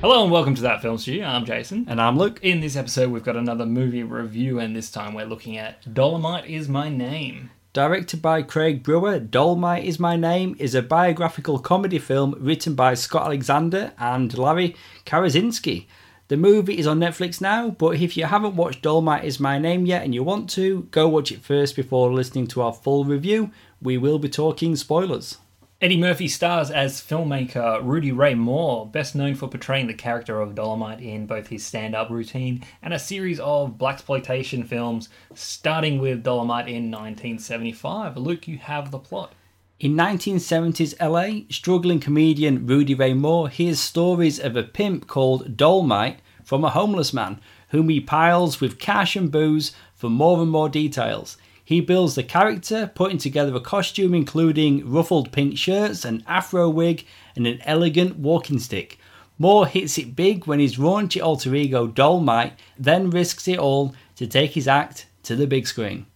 Hello and welcome to That Film Stew. I'm Jason. And I'm Luke. In this episode, we've got another movie review, and this time we're looking at Dolemite is My Name. Directed by Craig Brewer, Dolemite is My Name is a biographical comedy film written by Scott Alexander and Larry Karaszewski. The movie is on Netflix now, but if you haven't watched Dolemite is My Name yet and you want to, go watch it first before listening to our full review. We will be talking spoilers. Eddie Murphy stars as filmmaker Rudy Ray Moore, best known for portraying the character of Dolemite in both his stand-up routine and a series of blaxploitation films, starting with Dolemite in 1975. Luke, you have the plot. In 1970s LA, struggling comedian Rudy Ray Moore hears stories of a pimp called Dolemite from a homeless man whom he piles with cash and booze for more and more details. He builds the character, putting together a costume including ruffled pink shirts, an afro wig, and an elegant walking stick. Moore hits it big when his raunchy alter ego Dolemite then risks it all to take his act to the big screen.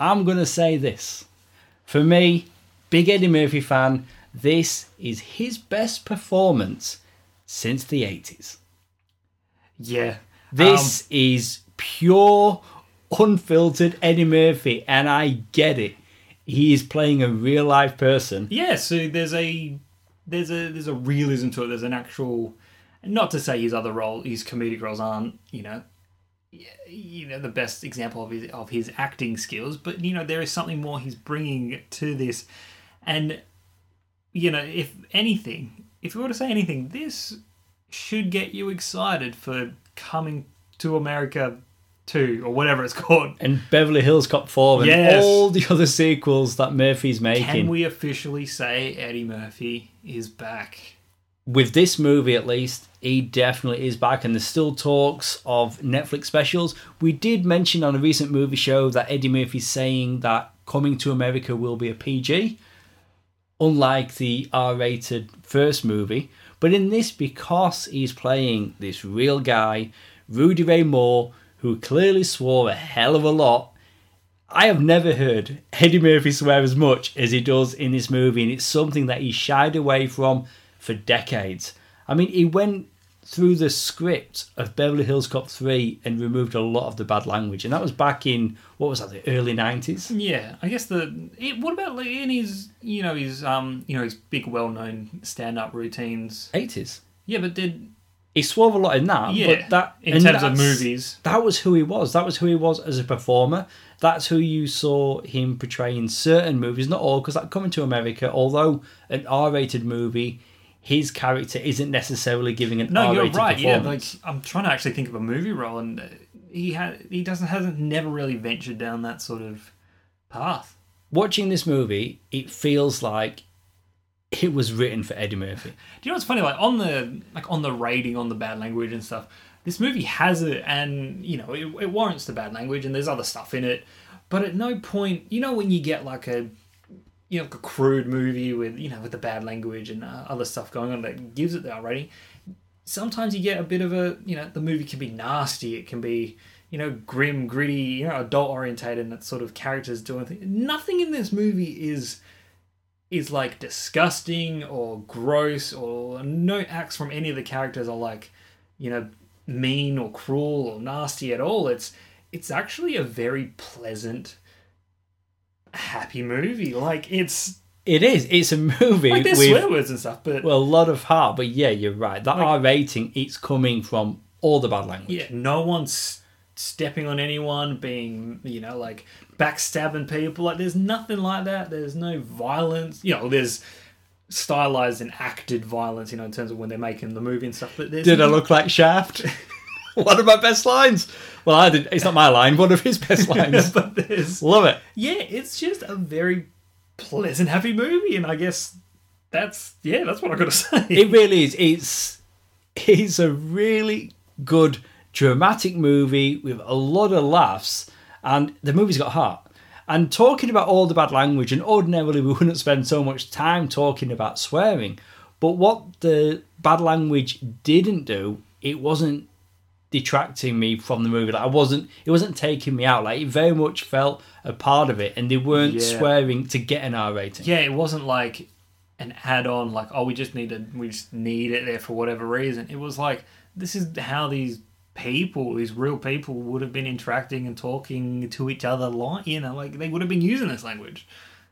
I'm gonna say this. For me, big Eddie Murphy fan, this is his best performance since the 80s. Yeah. This um, is pure unfiltered Eddie Murphy, and I get it. He is playing a real life person. Yeah, so there's a there's a there's a realism to it. There's an actual, not to say his other role, his comedic roles aren't you know, you know the best example of his of his acting skills, but you know there is something more he's bringing to this, and you know if anything, if you were to say anything, this should get you excited for coming to America two or whatever it's called. And Beverly Hills Cop 4 and yes. all the other sequels that Murphy's making. Can we officially say Eddie Murphy is back? With this movie, at least, he definitely is back, and there's still talks of Netflix specials. We did mention on a recent movie show that Eddie Murphy's saying that Coming to America will be a PG, unlike the R rated first movie. But in this, because he's playing this real guy, Rudy Ray Moore, who clearly swore a hell of a lot. I have never heard Eddie Murphy swear as much as he does in this movie, and it's something that he shied away from for decades. I mean, he went through the script of Beverly Hills Cop 3 and removed a lot of the bad language, and that was back in what was that, the early 90s? Yeah, I guess the. It, what about like, in his, you know, his um, you know, his big, well-known stand-up routines? 80s. Yeah, but did he swore a lot in that. Yeah, but that in terms of movies, that was who he was. That was who he was as a performer. That's who you saw him portraying certain movies, not all, because like Coming to America, although an R-rated movie, his character isn't necessarily giving an no. You're right. Yeah, like I'm trying to actually think of a movie role, and uh, he had he doesn't hasn't never really ventured down that sort of path. Watching this movie, it feels like it was written for Eddie Murphy. Do you know what's funny? Like on the like on the rating on the bad language and stuff, this movie has it, and you know it, it warrants the bad language, and there's other stuff in it. But at no point, you know, when you get like a you know like a crude movie with you know with the bad language and uh, other stuff going on that gives it the R rating. Sometimes you get a bit of a you know the movie can be nasty. It can be you know grim, gritty, you know adult orientated, and that sort of characters doing things. Nothing in this movie is is like disgusting or gross or no acts from any of the characters are like you know mean or cruel or nasty at all. It's it's actually a very pleasant happy movie. Like it's it is. It's a movie like there's with swear words and stuff but well a lot of heart but yeah you're right. That like, r rating it's coming from all the bad language. Yeah no one's stepping on anyone, being, you know, like backstabbing people. Like, there's nothing like that. There's no violence. You know, there's stylized and acted violence, you know, in terms of when they're making the movie and stuff. But Did no... I look like Shaft? One of my best lines. Well, I did. It's not my line. One of his best lines. but there's love it. Yeah, it's just a very pleasant, happy movie, and I guess that's yeah, that's what I got to say. It really is. It's it's a really good dramatic movie with a lot of laughs, and the movie's got heart. And talking about all the bad language, and ordinarily we wouldn't spend so much time talking about swearing, but what the bad language didn't do, it wasn't detracting me from the movie. Like I wasn't, it wasn't taking me out. Like it very much felt a part of it, and they weren't yeah. swearing to get an R rating. Yeah, it wasn't like an add-on like oh we just need to we just need it there for whatever reason. It was like this is how these people, these real people, would have been interacting and talking to each other. Like you know, like they would have been using this language.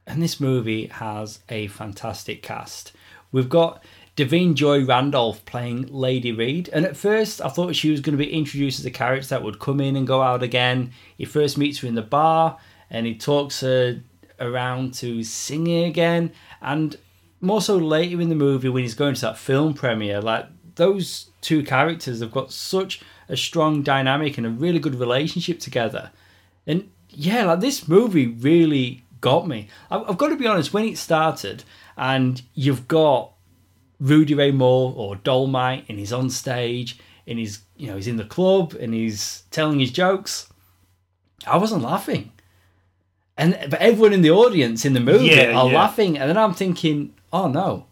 And this movie has a fantastic cast. We've got Da'Vine Joy Randolph playing Lady Reed, and at first I thought she was going to be introduced as a character that would come in and go out again. He first meets her in the bar, and he talks her around to singing again, and more so later in the movie when he's going to that film premiere, like those two characters have got such a strong dynamic and a really good relationship together. And yeah, like this movie really got me. I've got to be honest, when it started and you've got Rudy Ray Moore or Dolemite and he's on stage and he's you know he's in the club and he's telling his jokes, I wasn't laughing. And but everyone in the audience in the movie Yeah, are yeah. laughing, and then I'm thinking, oh no,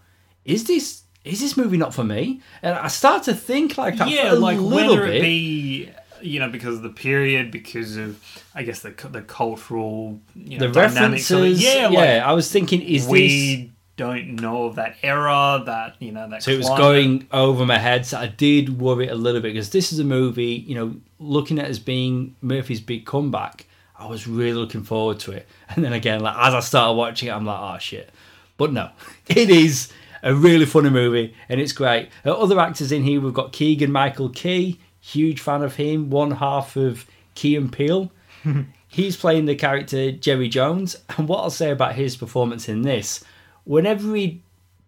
is this is this movie not for me? And I start to think like that yeah, for a like little whether bit. it be you know because of the period, because of I guess the the cultural you know, the dynamics of references, Yeah, yeah, like I was thinking, is this we don't know of that era, that you know that. So it was going over my head. So I did worry a little bit because this is a movie, you know, looking at as being Murphy's big comeback. I was really looking forward to it. And then again, like as I started watching it, I'm like, oh shit. But no, it is a really funny movie and it's great. Other actors in here, we've got Keegan Michael Key, huge fan of him, one half of Key and Peele. He's playing the character Jerry Jones. And what I'll say about his performance in this, whenever he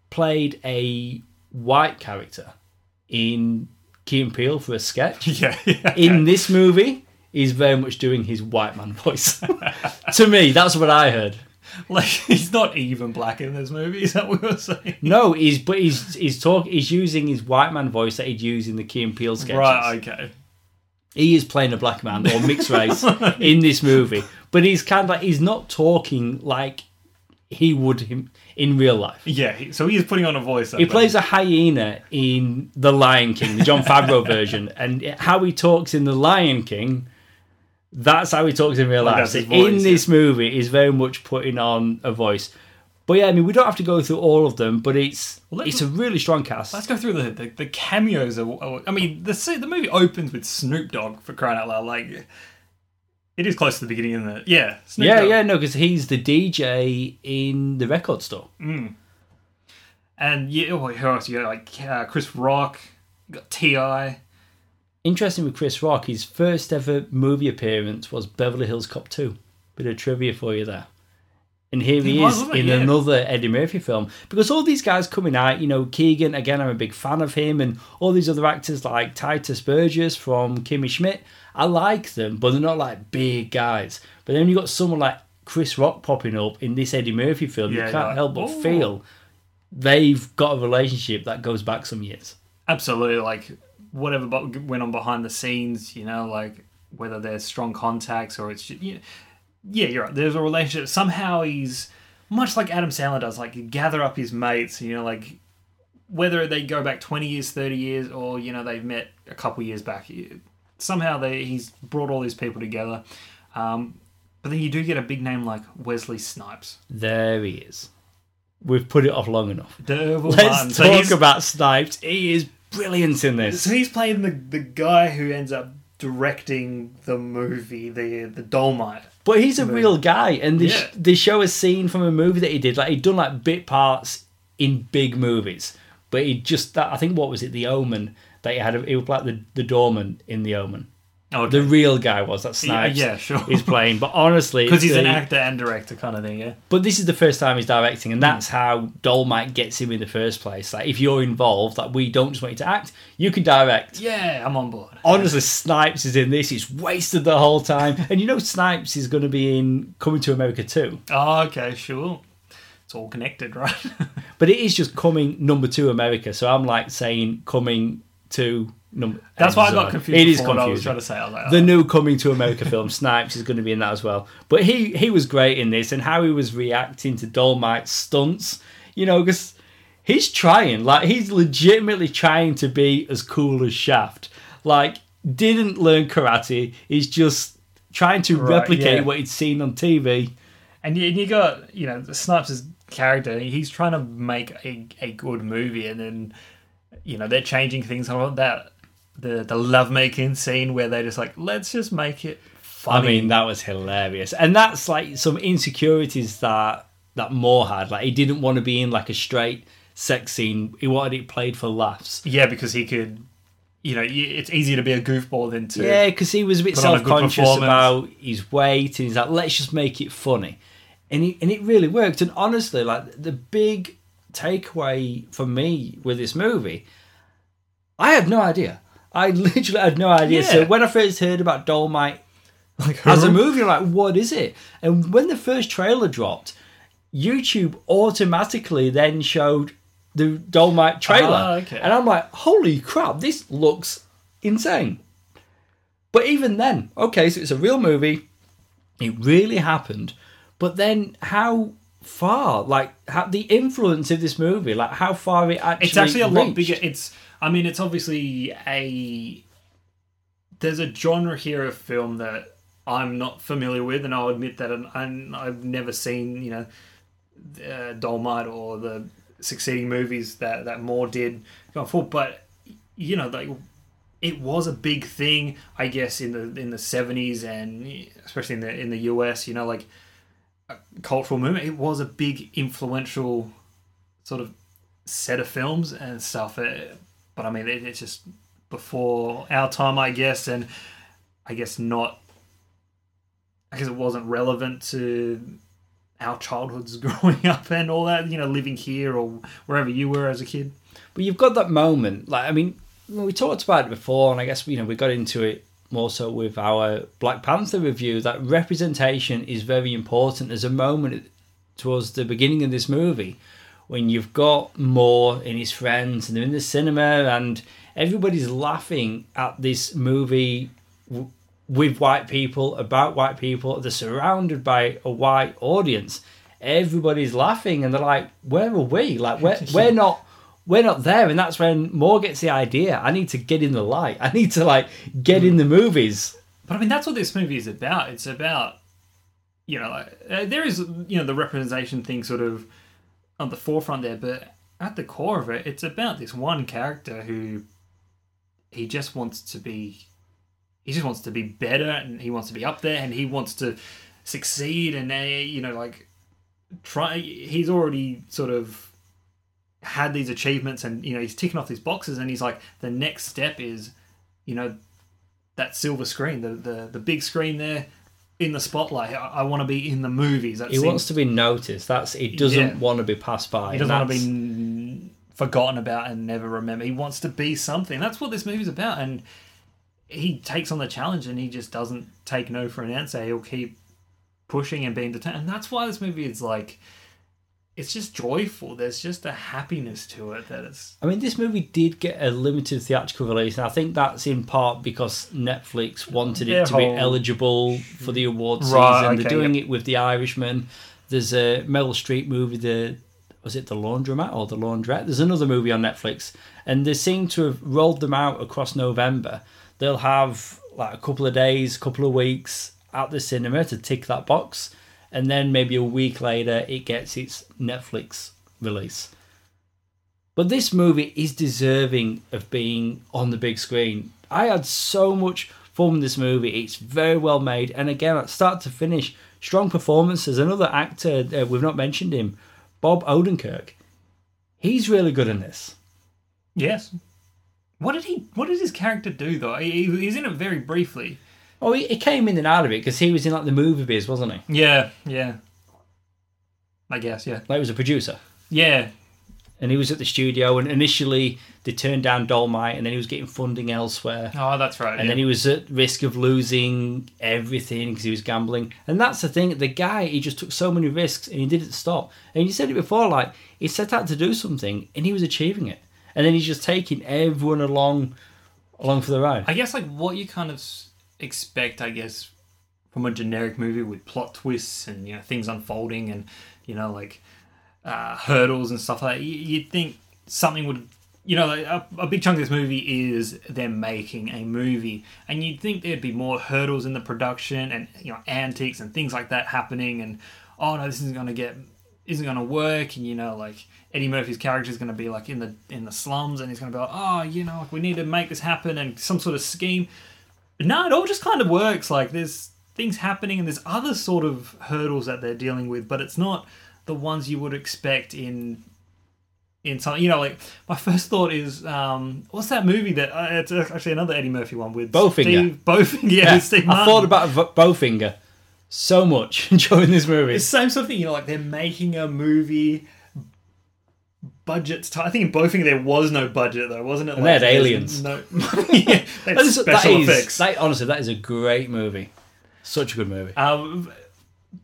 played a white character in Key and Peele for a sketch, Yeah, yeah. in this movie, he's very much doing his white man voice. to me, that's what I heard. Like he's not even black in this movie. Is that what we were saying? No, he's but he's he's talk he's using his white man voice that he'd use in the Key and Peele sketches. Right. Okay. He is playing a black man or mixed race in this movie, but he's kind of like he's not talking like he would him in real life. Yeah. So he's putting on a voice. He plays a hyena in The Lion King, the Jon Favreau version, and how he talks in The Lion King, that's how he talks in real life. So voice, in this movie, he's very much putting on a voice. But yeah, I mean, we don't have to go through all of them, but it's Well, it's a really strong cast. Let's go through the the, the cameos. Of, I mean, the the movie opens with Snoop Dogg for crying out loud. Like it is close to the beginning, isn't it? Yeah. Snoop yeah, Dogg. yeah, no, because he's the DJ in the record store. And yeah, oh, who else? You got like uh, Chris Rock. You got T.I. Interesting with Chris Rock, his first ever movie appearance was Beverly Hills Cop 2. Bit of trivia for you there. And here he, He is in Yeah. another Eddie Murphy film. Because all these guys coming out, you know, Keegan, again, I'm a big fan of him, and all these other actors like Tituss Burgess from Kimmy Schmidt, I like them, but they're not like big guys. But then you got someone like Chris Rock popping up in this Eddie Murphy film, Yeah, you can't like, help but feel they've got a relationship that goes back some years. Absolutely. Like whatever went on behind the scenes. You know, like whether there's strong contacts or it's just, you yeah, you're right. There's a relationship. Somehow he's much like Adam Sandler does. Like you gather up his mates. You know, like whether they go back 20 years, 30 years, or you know they've met a couple years back. Somehow they, he's brought all these people together. Um, but then you do get a big name like Wesley Snipes. There he is. We've put it off long enough. Let's Martin. Talk about Snipes. He is brilliant in this. So he's playing the the guy who ends up directing the movie, the the Dolemite. But he's a real guy, and this Yeah. they show a scene from a movie that he did. Like he'd done like bit parts in big movies, but he just that I think what was it, The Omen that he had. He was like the the doorman in The Omen. Oh, The real guy was that Snipes. yeah, sure. He's playing, but honestly, Because he's an actor and director kind of thing, yeah. But this is the first time he's directing, and hmm. that's how Dolemite gets him in the first place. Like, if you're involved, like we don't just want you to act, you can direct. Yeah, I'm on board. Honestly, Snipes is in this. He's wasted the whole time, and you know Snipes is going to be in Coming to America too. Oh, okay, sure. It's all connected, right? But it is just coming number two America. So I'm like saying coming to number. That's why I got confused. It is what I was trying to say. I was like, the oh. new coming to America film, Snipes is going to be in that as well. But he he was great in this, and how he was reacting to Dolemite's stunts, you know, because he's trying, like he's legitimately trying to be as cool as Shaft. Like didn't learn karate, he's just trying to Right, replicate yeah. what he'd seen on TV. And you, and you got, you know, Snipes character. He's trying to make a, a good movie, and then you know they're changing things on that the the lovemaking scene where they're just like, let's just make it funny. I mean, that was hilarious, and that's like some insecurities that that Moore had. Like, he didn't want to be in like a straight sex scene. He wanted it played for laughs. yeah, because he could. You know, it's easier to be a goofball than to. Yeah, because he was a bit Put on a good self conscious about his weight, and he's like, let's just make it funny, and he, and it really worked. And honestly, like the big takeaway for me with this movie, I had no idea. I literally had no idea. So when I first heard about Dolemite like as a movie, I'm like, what is it? And when the first trailer dropped, YouTube automatically then showed the Dolemite trailer. Ah, okay. And I'm like, holy crap, this looks insane. But even then, okay, so it's a real movie. It really happened. But then how far, like how, the influence of this movie, like how far it actually it's actually a lot reached. bigger. It's, I mean, it's obviously a. There's a genre here of film that I'm not familiar with, and I'll admit that, and, I've never seen, you know, uh, Dolemite or the succeeding movies that that Moore did going forward. But you know, like it was a big thing, I guess, in the in the 70s and especially in the in the US. You know, like cultural movement. It was a big influential sort of set of films and stuff. Uh, But I mean, it, it's just before our time, I guess, and I guess not. I guess it wasn't relevant to our childhoods growing up and all that. You know, living here or wherever you were as a kid. But you've got that moment, like I mean, we talked about it before, and I guess you know we got into it more so with our Black Panther review. That representation is very important. There's a moment towards the beginning of this movie when you've got Moore and his friends, and they're in the cinema, and everybody's laughing at this movie w- with white people about white people. They're surrounded by a white audience. Everybody's laughing, and they're like, "Where are we? Like, we're we're not." We're not there and that's when Moore gets the idea. I need to get in the light. I need to like get in the movies. But I mean, that's what this movie is about. It's about, you know, like, uh, there is, you know, the representation thing sort of on the forefront there, but at the core of it, it's about this one character who he just wants to be, he just wants to be better and he wants to be up there and he wants to succeed and, you know, like, try, he's already sort of had these achievements and, you know, he's ticking off these boxes and he's like, the next step is, you know, that silver screen, the the, the big screen there in the spotlight. I, I want to be in the movies. That he seems- wants to be noticed that's he doesn't Yeah. want to be passed by he doesn't want to be n- forgotten about and never remember. He wants to be something. That's what this movie's about. And he takes on the challenge and he just doesn't take no for an answer. He'll keep pushing and being determined. And that's why this movie is like, it's just joyful. There's just a happiness to it that it's. I mean, this movie did get a limited theatrical release, and I think that's in part because Netflix wanted it Their to be eligible for the award season. Right, They're okay, doing it with The Irishman. There's a Meryl Streep movie, the was it The Laundromat or The Laundrette? There's another movie on Netflix, and they seem to have rolled them out across November. They'll have like a couple of days, couple of weeks at the cinema to tick that box, and then maybe a week later it gets its Netflix release. But this movie is deserving of being on the big screen. I had so much fun with this movie. It's very well made, and again, start to finish, strong performances. Another actor uh, we've not mentioned him, Bob Odenkirk. He's really good in this. Yes. What did he? What did his character do though? He- he's in it very briefly. Oh, he, he came in and out of it because he was in like the movie biz, wasn't he? Yeah, yeah. I guess, yeah. Like he was a producer. Yeah, And he was at the studio, and initially they turned down Dolemite, and then he was getting funding elsewhere. Oh, that's right. and yeah. then he was at risk of losing everything because he was gambling. And that's the thing. The guy, he just took so many risks and he didn't stop. And you said it before, like he set out to do something and he was achieving it. And then he's just taking everyone along, along for the ride. I guess like what you kind of expect, I guess, from a generic movie with plot twists and you know things unfolding and you know like uh, hurdles and stuff like that. You, you'd think something would, you know, like a, a big chunk of this movie is them making a movie, and you'd think there'd be more hurdles in the production and you know antics and things like that happening, and oh no, this isn't to get isn't going to work, and you know, like Eddie Murphy's character is going to be like in the in the slums, and he's going to be like, oh, you know, like we need to make this happen, and some sort of scheme. No, it all just kind of works. Like there's things happening, and there's other sort of hurdles that they're dealing with, but it's not the ones you would expect in in something. You know, like my first thought is, um, what's that movie that uh, it's actually another Eddie Murphy one with Bowfinger. Steve Bowfinger, yeah, with Steve I thought about V- Bowfinger so much during this movie. It's the same sort of thing, you know, like they're making a movie. Budgets. I think in Bowfinger there was no budget though, wasn't it? And they had aliens. No, yeah, they had That is- special is- effects. that- honestly, that is a great movie. Such a good movie. Um,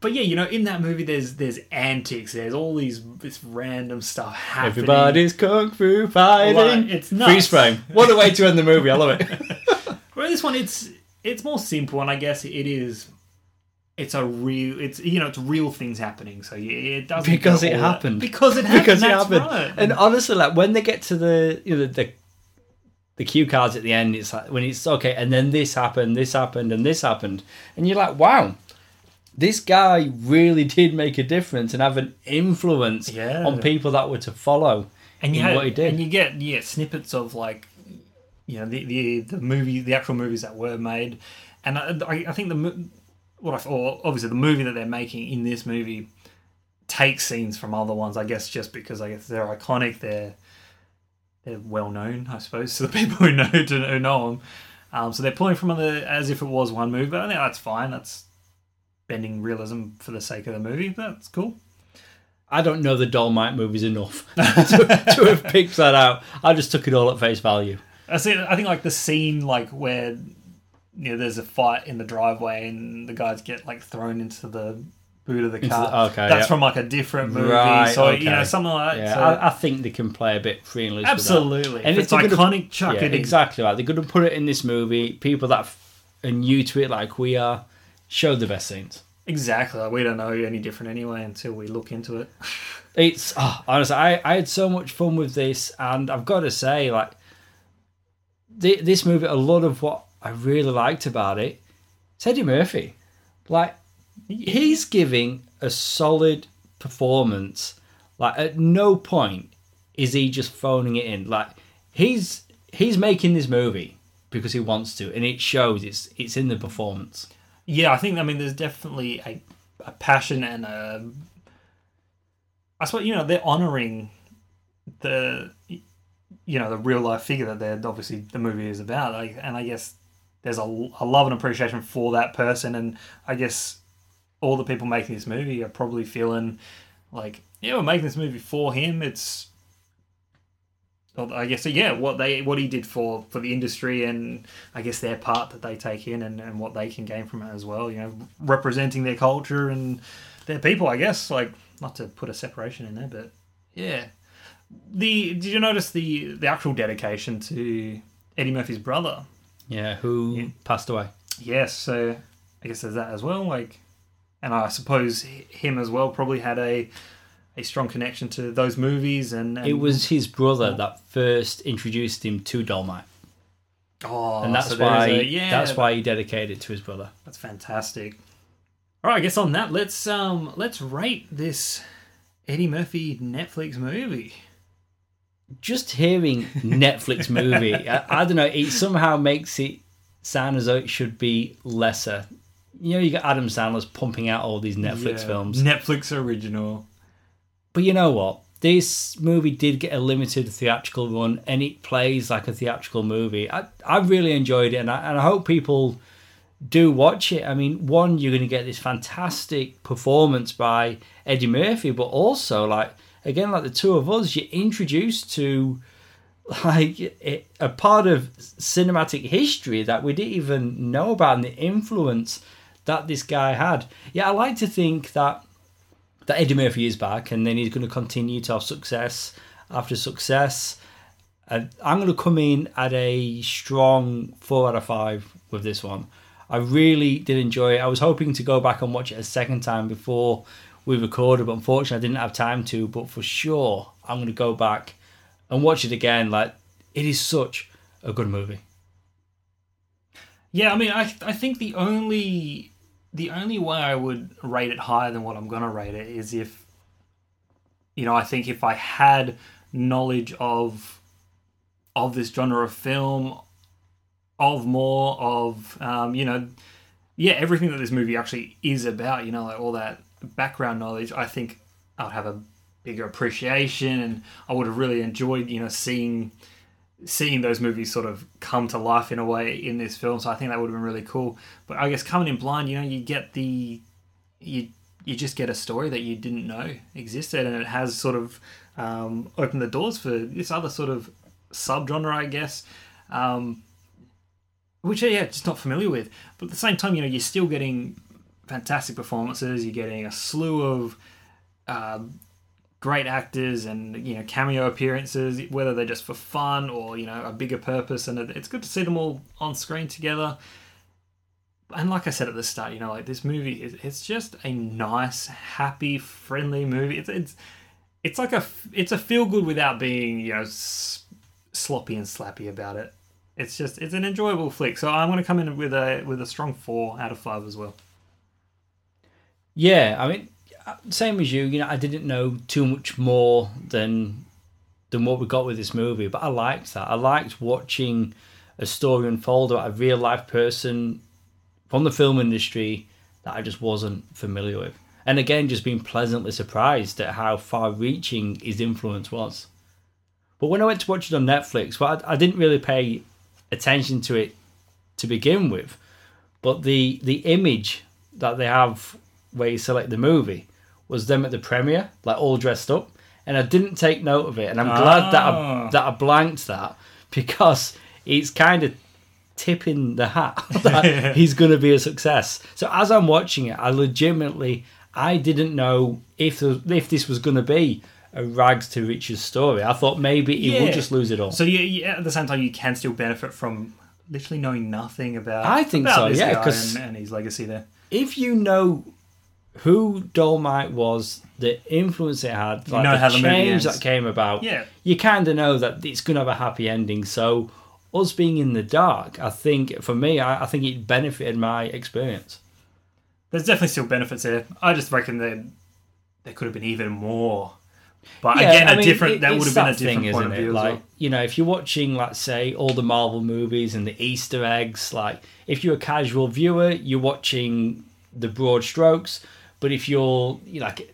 but yeah, you know, in that movie, there's there's antics. There's all these this random stuff happening. Everybody's kung fu fighting. Like, it's nuts. Freeze frame. What a way to end the movie. I love it. Whereas this one, it's it's more simple, and I guess it is. It's a real. It's you know, it's real things happening. So yeah, it doesn't Because it all that- happened. Because it happened. because it happened. right. And honestly, like when they get to the you know the the cue cards at the end, it's like when it's okay, and then this happened, this happened, and this happened, and you're like, wow, this guy really did make a difference and have an influence Yeah. on people that were to follow. and you had, what he did. and you get yeah snippets of like you know the the the movie the actual movies that were made and i, I- I think the what i or obviously the movie that they're making in this movie takes scenes from other ones i guess just because i guess they're iconic they're they're well known i suppose to the people who know to who know them um, so they're pulling from other as if it was one movie but i think that's fine that's bending realism for the sake of the movie that's cool I don't know the Dolemite movies enough to, to have picked that out. I just took it all at face value. I see. I think like the scene like where you know there's a fight in the driveway and the guys get like thrown into the boot of the car. the- okay, that's yeah. from like a different movie. Right, so you know something like that. Yeah, so- I, I think they can play a bit free and loose. with that. absolutely. And if it's iconic, chuck yeah, it in. exactly right. They're going to put it in this movie. People that are new to it, like we are, show the best scenes. Exactly. Like, we don't know any different anyway until we look into it. It's oh, honestly, I, I had so much fun with this, and I've got to say, like thi- this movie, a lot of what I really liked about it, it's Eddie Murphy. Like he's giving a solid performance. Like at no point is he just phoning it in. Like he's he's making this movie because he wants to, and it shows. It's it's in the performance. Yeah, I think I mean there's definitely a, a passion and a I suppose you know they're honoring the you know the real life figure that they're obviously the movie is about like and I guess there's a, a love and appreciation for that person. And I guess all the people making this movie are probably feeling like yeah we're making this movie for him. It's I guess yeah what they what he did for for the industry and I guess their part that they take in and, and what they can gain from it as well you know representing their culture and their people I guess. Like not to put a separation in there but yeah. The did you notice the the actual dedication to Eddie Murphy's brother Yeah, who Yeah. passed away. yes so I guess there's that as well like and I suppose him as well probably had a a strong connection to those movies and, and It was his brother that first introduced him to Dolemite. oh and that's so why a- yeah that's why he dedicated it to his brother. That's fantastic. All right, I guess on that, let's um let's rate this Eddie Murphy Netflix movie. Just hearing Netflix movie, I, I don't know, it somehow makes it sound as though it should be lesser. You know, you got Adam Sandler's pumping out all these Netflix Yeah. films, Netflix original. but you know what? This movie did get a limited theatrical run, and it plays like a theatrical movie. I I really enjoyed it, and I, and I hope people do watch it. I mean, one, you're going to get this fantastic performance by Eddie Murphy, but also like again, like the two of us, you're introduced to like a part of cinematic history that we didn't even know about, and the influence that this guy had. Yeah, I like to think that that Eddie Murphy is back, and then he's going to continue to have success after success. I'm going to come in at a strong four out of five with this one. I really did enjoy it. I was hoping to go back and watch it a second time before we recorded, but unfortunately, I didn't have time to. But for sure, I'm going to go back and watch it again. Like, it is such a good movie. Yeah, I mean, I I think the only the only way I would rate it higher than what I'm gonna rate it is if you know, I think if I had knowledge of of this genre of film, of more of um, you know, yeah, everything that this movie actually is about, you know, like all that background knowledge, I think I'd have a bigger appreciation, and I would have really enjoyed, you know, seeing seeing those movies sort of come to life in a way in this film. So I think that would have been really cool. But I guess coming in blind, you know, you get the you you just get a story that you didn't know existed, and it has sort of um, opened the doors for this other sort of subgenre, I guess. Um, which yeah, just not familiar with. But at the same time, you know, you're still getting fantastic performances. You're getting a slew of um, great actors and you know cameo appearances, whether they're just for fun or you know a bigger purpose. And it's good to see them all on screen together. And like I said at the start, you know, like this movie, is it's just a nice, happy, friendly movie. It's it's it's like a it's a feel good without being you know sloppy and slappy about it. It's just it's an enjoyable flick. So I'm going to come in with a with a strong four out of five as well. Yeah, I mean, uh, same as you. You know, I didn't know too much more than than what we got with this movie, but I liked that. I liked watching a story unfold about a real life person from the film industry that I just wasn't familiar with. And again, just being pleasantly surprised at how far reaching his influence was. But when I went to watch it on Netflix, well, I, I didn't really pay attention to it to begin with. But the the image that they have where you select the movie was them at the premiere, like all dressed up, and I didn't take note of it, and I'm oh. glad that I, ah. that I blanked that because it's kind of tipping the hat that he's going to be a success. So as I'm watching it, I legitimately I didn't know if if this was going to be a rags to riches story. I thought maybe he yeah. would just lose it all. So yeah, yeah, at the same time, you can still benefit from literally knowing nothing about. I think about so. Yeah, because and, and, his legacy there. If you know who Dolemite was, the influence it had, like you know the change that came about, yeah. you kind of know that it's going to have a happy ending. So us being in the dark, I think for me, I, I think it benefited my experience. There's definitely still benefits there. I just reckon that there could have been even more but yeah, again, I a mean, different it, that would have been a different thing, point of view. Like well. you know, if you're watching, let's say, all the Marvel movies and the Easter eggs, like if you're a casual viewer, you're watching the broad strokes. But if you're, you like,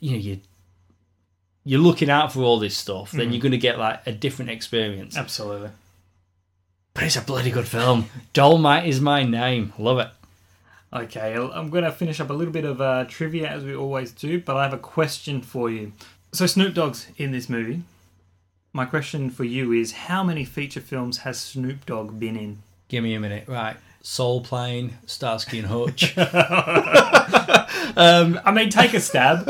you know, you you're looking out for all this stuff, then mm. you're going to get like a different experience. Absolutely. But it's a bloody good film. Dolemite is my name. Love it. Okay, I'm going to finish up a little bit of uh, trivia as we always do, but I have a question for you. So Snoop Dogg's in this movie. My question for you is how many feature films has Snoop Dogg been in? Give me a minute. Right. Soul Plane, Starsky and Hutch. um, I mean, take a stab.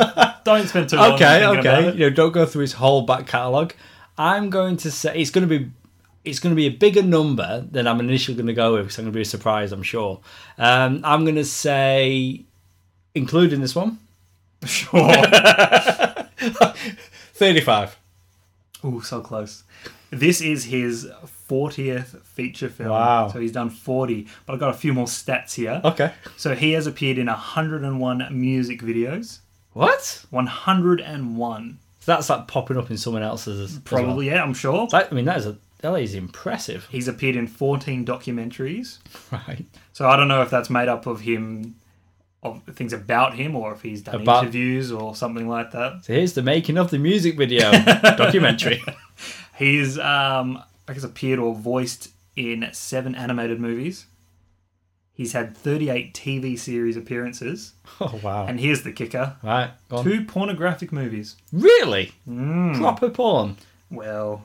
don't spend too long. Okay, okay. You know, don't go through his whole back catalogue. I'm going to say it's going to be it's going to be a bigger number than I'm initially going to go with because I'm going to be surprised. I'm sure. Um, I'm going to say, including this one. Sure. 35. Oh, so close. This is his 40th feature film. Wow. So he's done 40. But I've got a few more stats here. Okay. So he has appeared in 101 music videos. What? 101. So that's like popping up in someone else's. Probably, well. yeah, I'm sure. That, I mean, that is a that is impressive. He's appeared in 14 documentaries. Right. So I don't know if that's made up of him of things about him or if he's done about, interviews or something like that. So here's the making of the music video documentary. He's um I guess appeared or voiced in seven animated movies. He's had 38 TV series appearances. Oh wow. And here's the kicker. Right. Two pornographic movies. Really? Mm. Proper porn. Well,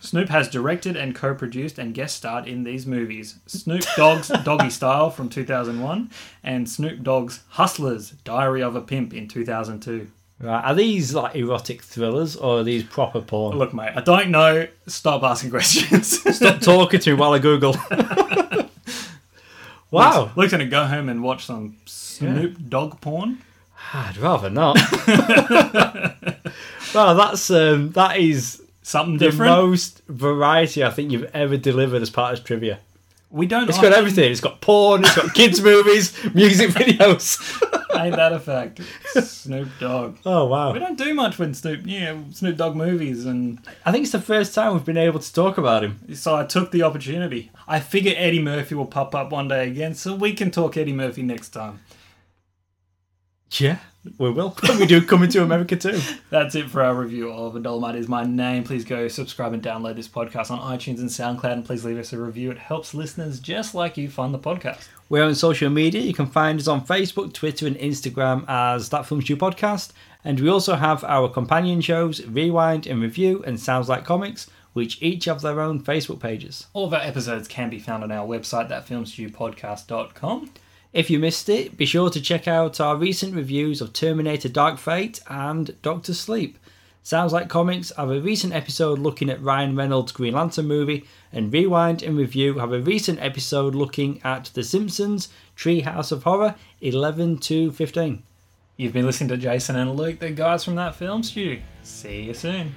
Snoop has directed and co-produced and guest starred in these movies: Snoop Dogg's Doggy Style from 2001 and Snoop Dogg's Hustlers: Diary of a Pimp in 2002. Right, are these like erotic thrillers or are these proper porn? Look, mate, I don't know. Stop asking questions. Stop talking to me while I Google. wow, Luke's, Luke's gonna go home and watch some Snoop yeah. Dogg porn. I'd rather not. well, that's um, that is something the different. most variety I think you've ever delivered as part of trivia. We don't. It's got everything. It's got porn. It's got kids' movies, music videos. Ain't that a fact? Snoop Dogg. Oh wow! We don't do much with Snoop, yeah, Snoop Dogg movies, and I think it's the first time we've been able to talk about him. so I took the opportunity. I figure Eddie Murphy will pop up one day again, so we can talk Eddie Murphy next time. Yeah, we will. we do coming to America too. That's it for our review of A Doll Dolemite is My Name. Please go subscribe and download this podcast on iTunes and SoundCloud, and please leave us a review. It helps listeners just like you find the podcast. We're on social media. You can find us on Facebook, Twitter, and Instagram as That Film Stew Podcast. And we also have our companion shows, Rewind and Review, and Sounds Like Comics, which each have their own Facebook pages. All of our episodes can be found on our website, thatfilmstewpodcast.com. If you missed it, be sure to check out our recent reviews of Terminator Dark Fate and Doctor Sleep. Sounds Like Comics have a recent episode looking at Ryan Reynolds' Green Lantern movie, and Rewind and Review have a recent episode looking at The Simpsons Treehouse of Horror 11 to 15. You've been listening to Jason and Luke, the guys from That Film Stew. See you soon.